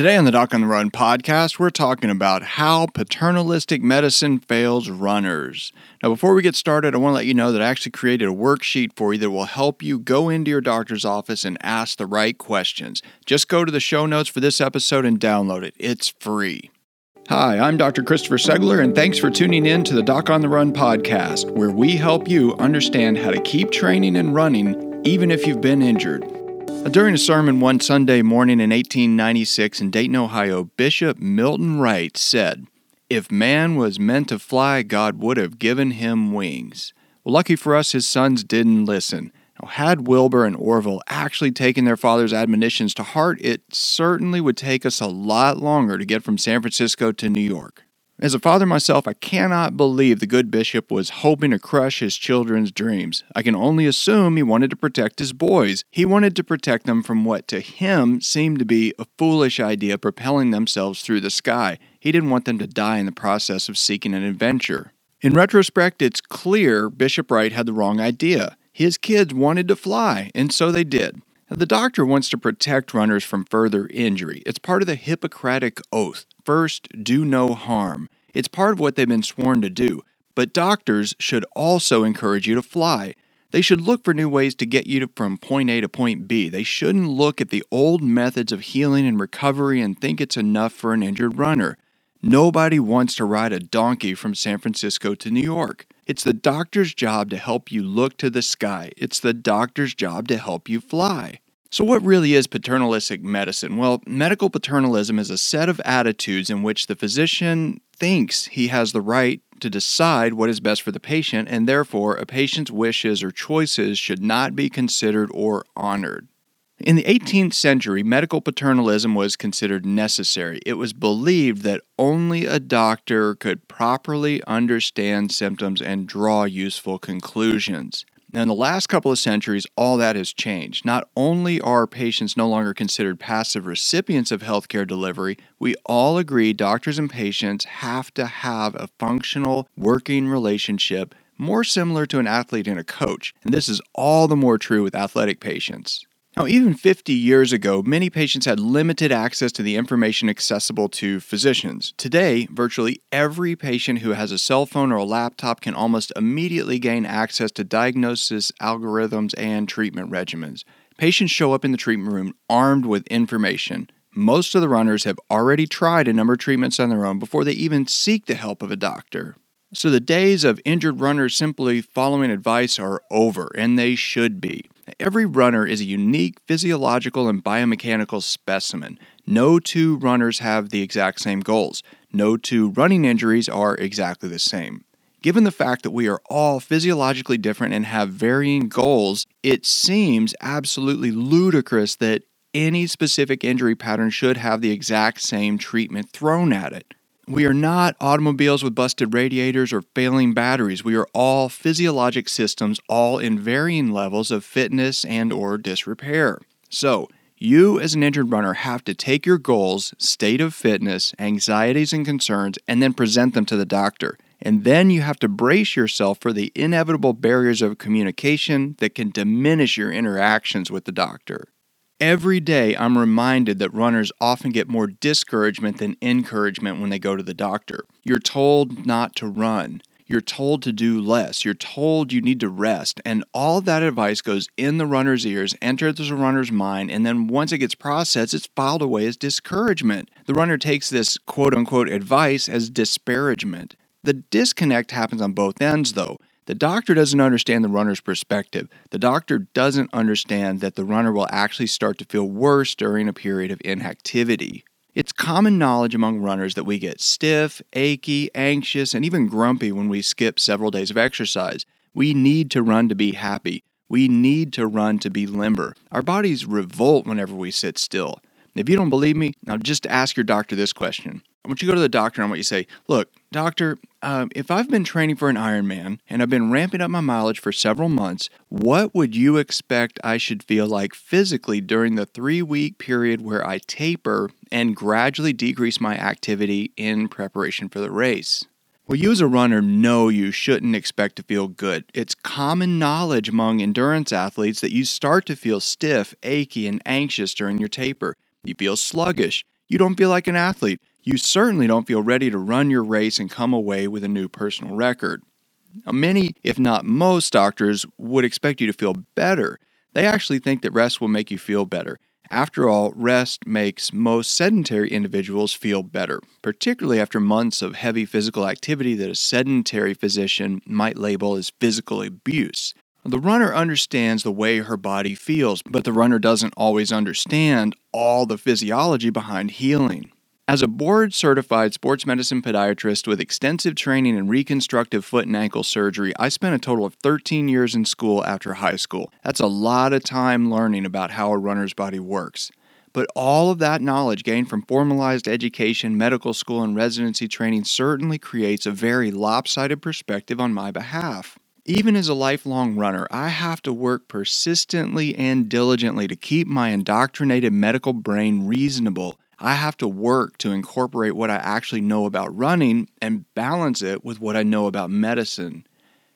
Today on the Doc on the Run podcast, we're talking about how paternalistic medicine fails runners. Now, before we get started, I want to let you know that I actually created a worksheet for you that will help you go into your doctor's office and ask the right questions. Just go to the show notes for this episode and download it. It's free. Hi, I'm Dr. Christopher Segler, and thanks for tuning in to the Doc on the Run podcast, where we help you understand how to keep training and running even if you've been injured. Uh, during a sermon one Sunday morning in 1896 in Dayton, Ohio, Bishop Milton Wright said, If man was meant to fly, God would have given him wings. Well, lucky for us, his sons didn't listen. Now, had Wilbur and Orville actually taken their father's admonitions to heart, it certainly would take us a lot longer to get from San Francisco to New York. As a father myself, I cannot believe the good bishop was hoping to crush his children's dreams. I can only assume he wanted to protect his boys. He wanted to protect them from what to him seemed to be a foolish idea propelling themselves through the sky. He didn't want them to die in the process of seeking an adventure. In retrospect, it's clear Bishop Wright had the wrong idea. His kids wanted to fly, and so they did. The doctor wants to protect runners from further injury. It's part of the Hippocratic Oath first, do no harm. It's part of what they've been sworn to do. But doctors should also encourage you to fly. They should look for new ways to get you to, from point A to point B. They shouldn't look at the old methods of healing and recovery and think it's enough for an injured runner. Nobody wants to ride a donkey from San Francisco to New York. It's the doctor's job to help you look to the sky. It's the doctor's job to help you fly. So, what really is paternalistic medicine? Well, medical paternalism is a set of attitudes in which the physician thinks he has the right to decide what is best for the patient, and therefore a patient's wishes or choices should not be considered or honored. In the 18th century, medical paternalism was considered necessary. It was believed that only a doctor could properly understand symptoms and draw useful conclusions. Now, in the last couple of centuries, all that has changed. Not only are patients no longer considered passive recipients of healthcare delivery, we all agree doctors and patients have to have a functional working relationship more similar to an athlete and a coach. And this is all the more true with athletic patients. Now, even 50 years ago, many patients had limited access to the information accessible to physicians. Today, virtually every patient who has a cell phone or a laptop can almost immediately gain access to diagnosis algorithms and treatment regimens. Patients show up in the treatment room armed with information. Most of the runners have already tried a number of treatments on their own before they even seek the help of a doctor. So the days of injured runners simply following advice are over, and they should be. Every runner is a unique physiological and biomechanical specimen. No two runners have the exact same goals. No two running injuries are exactly the same. Given the fact that we are all physiologically different and have varying goals, it seems absolutely ludicrous that any specific injury pattern should have the exact same treatment thrown at it. We are not automobiles with busted radiators or failing batteries. We are all physiologic systems, all in varying levels of fitness and or disrepair. So, you as an injured runner have to take your goals, state of fitness, anxieties and concerns and then present them to the doctor. And then you have to brace yourself for the inevitable barriers of communication that can diminish your interactions with the doctor. Every day, I'm reminded that runners often get more discouragement than encouragement when they go to the doctor. You're told not to run. You're told to do less. You're told you need to rest. And all that advice goes in the runner's ears, enters the runner's mind, and then once it gets processed, it's filed away as discouragement. The runner takes this quote unquote advice as disparagement. The disconnect happens on both ends, though. The doctor doesn't understand the runner's perspective. The doctor doesn't understand that the runner will actually start to feel worse during a period of inactivity. It's common knowledge among runners that we get stiff, achy, anxious, and even grumpy when we skip several days of exercise. We need to run to be happy. We need to run to be limber. Our bodies revolt whenever we sit still. If you don't believe me, now just ask your doctor this question I want you to go to the doctor and want you say, look, doctor, um, if I've been training for an Ironman and I've been ramping up my mileage for several months, what would you expect I should feel like physically during the three week period where I taper and gradually decrease my activity in preparation for the race? Well, you as a runner know you shouldn't expect to feel good. It's common knowledge among endurance athletes that you start to feel stiff, achy, and anxious during your taper. You feel sluggish. You don't feel like an athlete. You certainly don't feel ready to run your race and come away with a new personal record. Now, many, if not most, doctors would expect you to feel better. They actually think that rest will make you feel better. After all, rest makes most sedentary individuals feel better, particularly after months of heavy physical activity that a sedentary physician might label as physical abuse. The runner understands the way her body feels, but the runner doesn't always understand all the physiology behind healing. As a board certified sports medicine podiatrist with extensive training in reconstructive foot and ankle surgery, I spent a total of 13 years in school after high school. That's a lot of time learning about how a runner's body works. But all of that knowledge gained from formalized education, medical school, and residency training certainly creates a very lopsided perspective on my behalf. Even as a lifelong runner, I have to work persistently and diligently to keep my indoctrinated medical brain reasonable I have to work to incorporate what I actually know about running and balance it with what I know about medicine.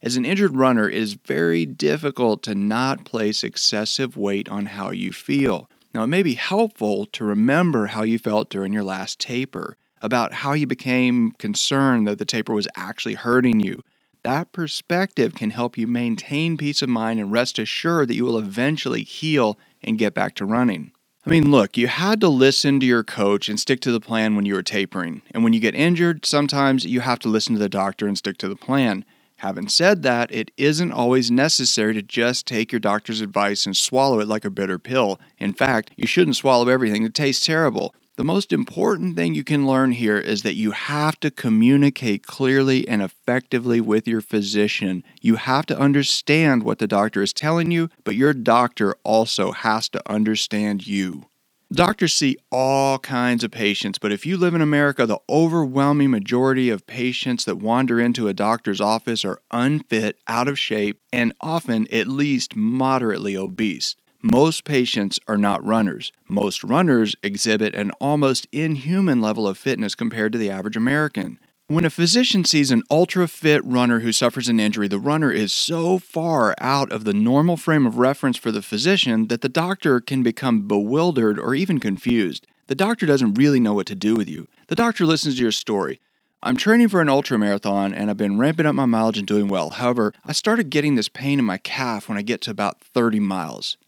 As an injured runner, it is very difficult to not place excessive weight on how you feel. Now, it may be helpful to remember how you felt during your last taper, about how you became concerned that the taper was actually hurting you. That perspective can help you maintain peace of mind and rest assured that you will eventually heal and get back to running. I mean, look, you had to listen to your coach and stick to the plan when you were tapering. And when you get injured, sometimes you have to listen to the doctor and stick to the plan. Having said that, it isn't always necessary to just take your doctor's advice and swallow it like a bitter pill. In fact, you shouldn't swallow everything that tastes terrible. The most important thing you can learn here is that you have to communicate clearly and effectively with your physician. You have to understand what the doctor is telling you, but your doctor also has to understand you. Doctors see all kinds of patients, but if you live in America, the overwhelming majority of patients that wander into a doctor's office are unfit, out of shape, and often at least moderately obese. Most patients are not runners. Most runners exhibit an almost inhuman level of fitness compared to the average American. When a physician sees an ultra fit runner who suffers an injury, the runner is so far out of the normal frame of reference for the physician that the doctor can become bewildered or even confused. The doctor doesn't really know what to do with you. The doctor listens to your story. I'm training for an ultra marathon and I've been ramping up my mileage and doing well. However, I started getting this pain in my calf when I get to about 30 miles.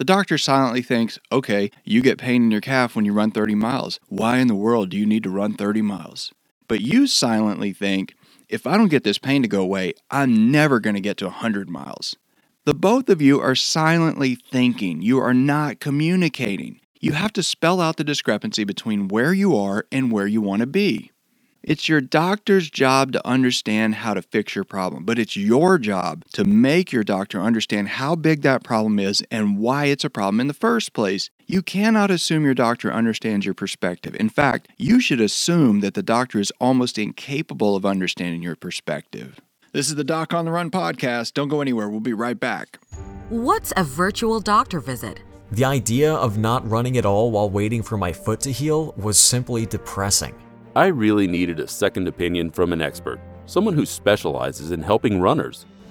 The doctor silently thinks, okay, you get pain in your calf when you run 30 miles. Why in the world do you need to run 30 miles? But you silently think, if I don't get this pain to go away, I'm never going to get to 100 miles. The both of you are silently thinking. You are not communicating. You have to spell out the discrepancy between where you are and where you want to be. It's your doctor's job to understand how to fix your problem, but it's your job to make your doctor understand how big that problem is and why it's a problem in the first place. You cannot assume your doctor understands your perspective. In fact, you should assume that the doctor is almost incapable of understanding your perspective. This is the Doc on the Run podcast. Don't go anywhere. We'll be right back. What's a virtual doctor visit? The idea of not running at all while waiting for my foot to heal was simply depressing. I really needed a second opinion from an expert, someone who specializes in helping runners.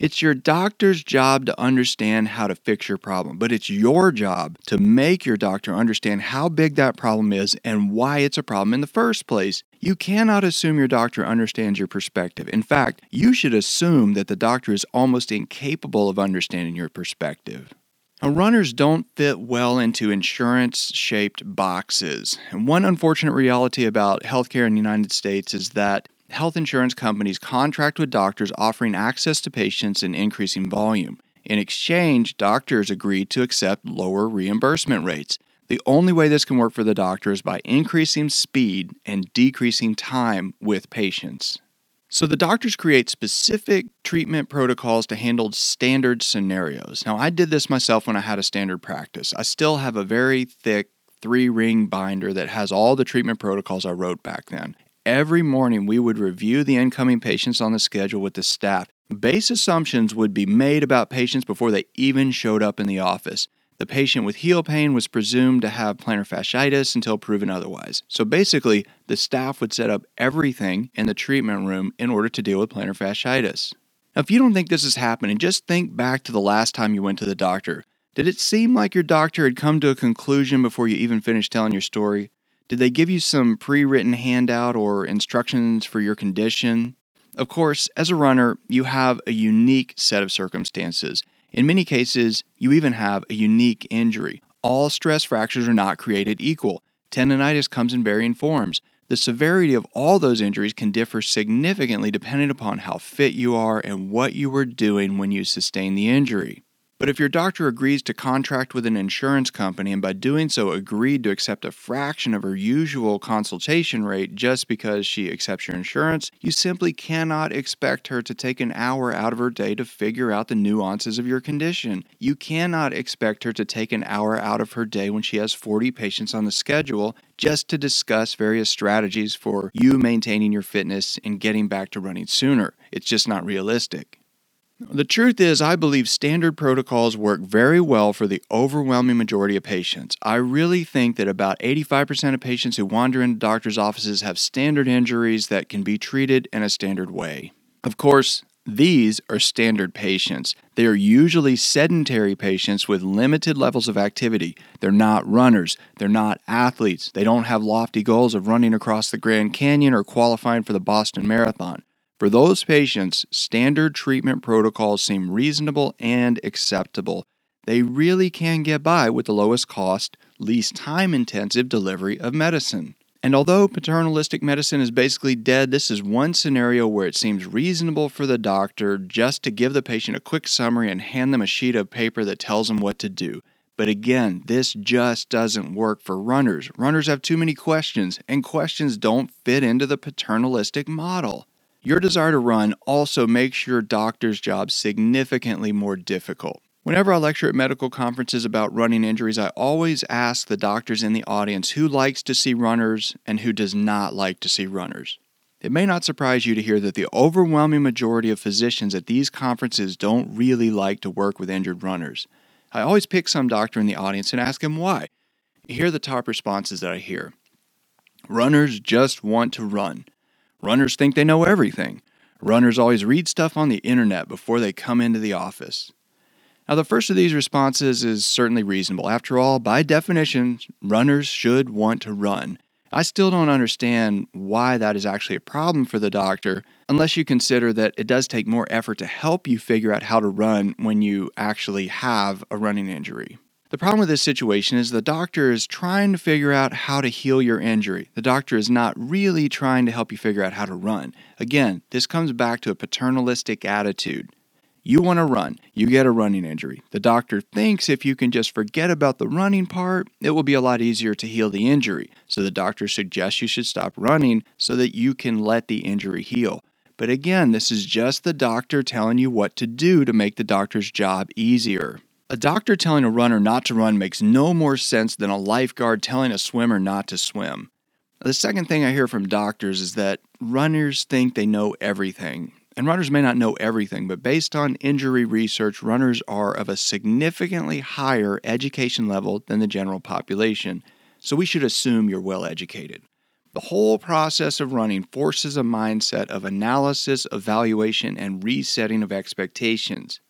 It's your doctor's job to understand how to fix your problem, but it's your job to make your doctor understand how big that problem is and why it's a problem in the first place. You cannot assume your doctor understands your perspective. In fact, you should assume that the doctor is almost incapable of understanding your perspective. Now, runners don't fit well into insurance shaped boxes. And one unfortunate reality about healthcare in the United States is that health insurance companies contract with doctors offering access to patients in increasing volume. In exchange, doctors agree to accept lower reimbursement rates. The only way this can work for the doctor is by increasing speed and decreasing time with patients. So the doctors create specific treatment protocols to handle standard scenarios. Now, I did this myself when I had a standard practice. I still have a very thick three ring binder that has all the treatment protocols I wrote back then. Every morning, we would review the incoming patients on the schedule with the staff. Base assumptions would be made about patients before they even showed up in the office. The patient with heel pain was presumed to have plantar fasciitis until proven otherwise. So basically, the staff would set up everything in the treatment room in order to deal with plantar fasciitis. Now, if you don't think this is happening, just think back to the last time you went to the doctor. Did it seem like your doctor had come to a conclusion before you even finished telling your story? Did they give you some pre written handout or instructions for your condition? Of course, as a runner, you have a unique set of circumstances. In many cases, you even have a unique injury. All stress fractures are not created equal. Tendonitis comes in varying forms. The severity of all those injuries can differ significantly depending upon how fit you are and what you were doing when you sustained the injury. But if your doctor agrees to contract with an insurance company and by doing so agreed to accept a fraction of her usual consultation rate just because she accepts your insurance, you simply cannot expect her to take an hour out of her day to figure out the nuances of your condition. You cannot expect her to take an hour out of her day when she has 40 patients on the schedule just to discuss various strategies for you maintaining your fitness and getting back to running sooner. It's just not realistic. The truth is, I believe standard protocols work very well for the overwhelming majority of patients. I really think that about 85% of patients who wander into doctors' offices have standard injuries that can be treated in a standard way. Of course, these are standard patients. They are usually sedentary patients with limited levels of activity. They're not runners. They're not athletes. They don't have lofty goals of running across the Grand Canyon or qualifying for the Boston Marathon. For those patients, standard treatment protocols seem reasonable and acceptable. They really can get by with the lowest cost, least time intensive delivery of medicine. And although paternalistic medicine is basically dead, this is one scenario where it seems reasonable for the doctor just to give the patient a quick summary and hand them a sheet of paper that tells them what to do. But again, this just doesn't work for runners. Runners have too many questions, and questions don't fit into the paternalistic model. Your desire to run also makes your doctor's job significantly more difficult. Whenever I lecture at medical conferences about running injuries, I always ask the doctors in the audience who likes to see runners and who does not like to see runners. It may not surprise you to hear that the overwhelming majority of physicians at these conferences don't really like to work with injured runners. I always pick some doctor in the audience and ask him why. Here are the top responses that I hear Runners just want to run. Runners think they know everything. Runners always read stuff on the internet before they come into the office. Now, the first of these responses is certainly reasonable. After all, by definition, runners should want to run. I still don't understand why that is actually a problem for the doctor, unless you consider that it does take more effort to help you figure out how to run when you actually have a running injury. The problem with this situation is the doctor is trying to figure out how to heal your injury. The doctor is not really trying to help you figure out how to run. Again, this comes back to a paternalistic attitude. You want to run, you get a running injury. The doctor thinks if you can just forget about the running part, it will be a lot easier to heal the injury. So the doctor suggests you should stop running so that you can let the injury heal. But again, this is just the doctor telling you what to do to make the doctor's job easier. A doctor telling a runner not to run makes no more sense than a lifeguard telling a swimmer not to swim. The second thing I hear from doctors is that runners think they know everything. And runners may not know everything, but based on injury research, runners are of a significantly higher education level than the general population. So we should assume you're well educated. The whole process of running forces a mindset of analysis, evaluation, and resetting of expectations.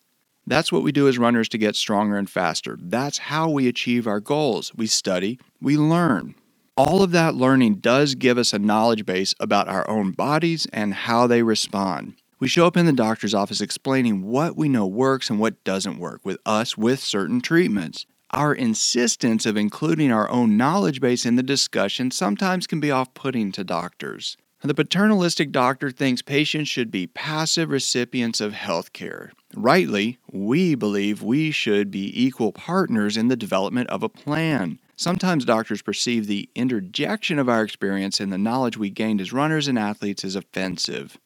That's what we do as runners to get stronger and faster. That's how we achieve our goals. We study, we learn. All of that learning does give us a knowledge base about our own bodies and how they respond. We show up in the doctor's office explaining what we know works and what doesn't work with us with certain treatments. Our insistence of including our own knowledge base in the discussion sometimes can be off putting to doctors. The paternalistic doctor thinks patients should be passive recipients of health care. Rightly, we believe we should be equal partners in the development of a plan. Sometimes doctors perceive the interjection of our experience and the knowledge we gained as runners and athletes as offensive.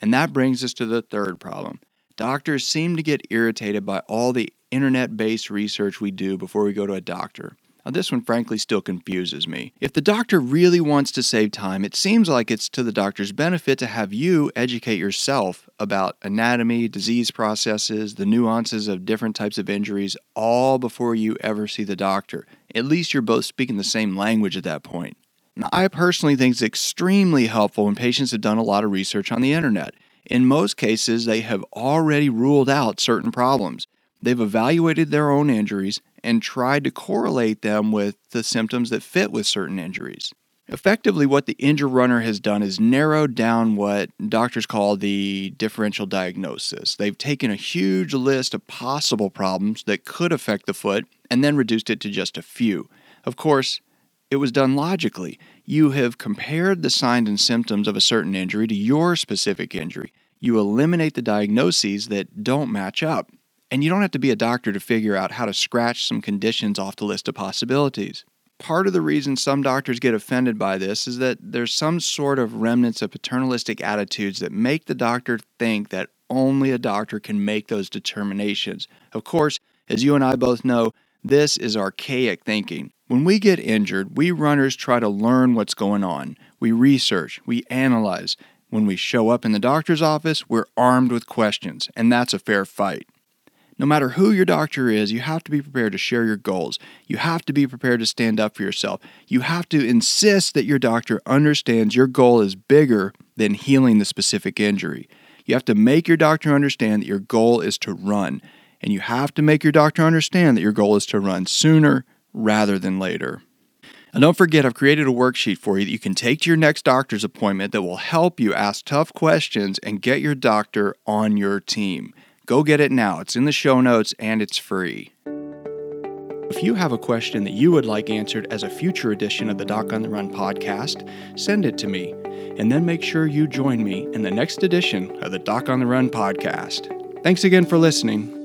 And that brings us to the third problem. Doctors seem to get irritated by all the internet based research we do before we go to a doctor. Now, this one frankly still confuses me. If the doctor really wants to save time, it seems like it's to the doctor's benefit to have you educate yourself about anatomy, disease processes, the nuances of different types of injuries, all before you ever see the doctor. At least you're both speaking the same language at that point. Now, I personally think it's extremely helpful when patients have done a lot of research on the internet. In most cases, they have already ruled out certain problems. They've evaluated their own injuries and tried to correlate them with the symptoms that fit with certain injuries. Effectively, what the injured runner has done is narrowed down what doctors call the differential diagnosis. They've taken a huge list of possible problems that could affect the foot and then reduced it to just a few. Of course, it was done logically. You have compared the signs and symptoms of a certain injury to your specific injury. You eliminate the diagnoses that don't match up. And you don't have to be a doctor to figure out how to scratch some conditions off the list of possibilities. Part of the reason some doctors get offended by this is that there's some sort of remnants of paternalistic attitudes that make the doctor think that only a doctor can make those determinations. Of course, as you and I both know, this is archaic thinking. When we get injured, we runners try to learn what's going on. We research, we analyze. When we show up in the doctor's office, we're armed with questions, and that's a fair fight. No matter who your doctor is, you have to be prepared to share your goals. You have to be prepared to stand up for yourself. You have to insist that your doctor understands your goal is bigger than healing the specific injury. You have to make your doctor understand that your goal is to run. And you have to make your doctor understand that your goal is to run sooner rather than later. And don't forget, I've created a worksheet for you that you can take to your next doctor's appointment that will help you ask tough questions and get your doctor on your team. Go get it now. It's in the show notes and it's free. If you have a question that you would like answered as a future edition of the Doc on the Run podcast, send it to me, and then make sure you join me in the next edition of the Doc on the Run podcast. Thanks again for listening.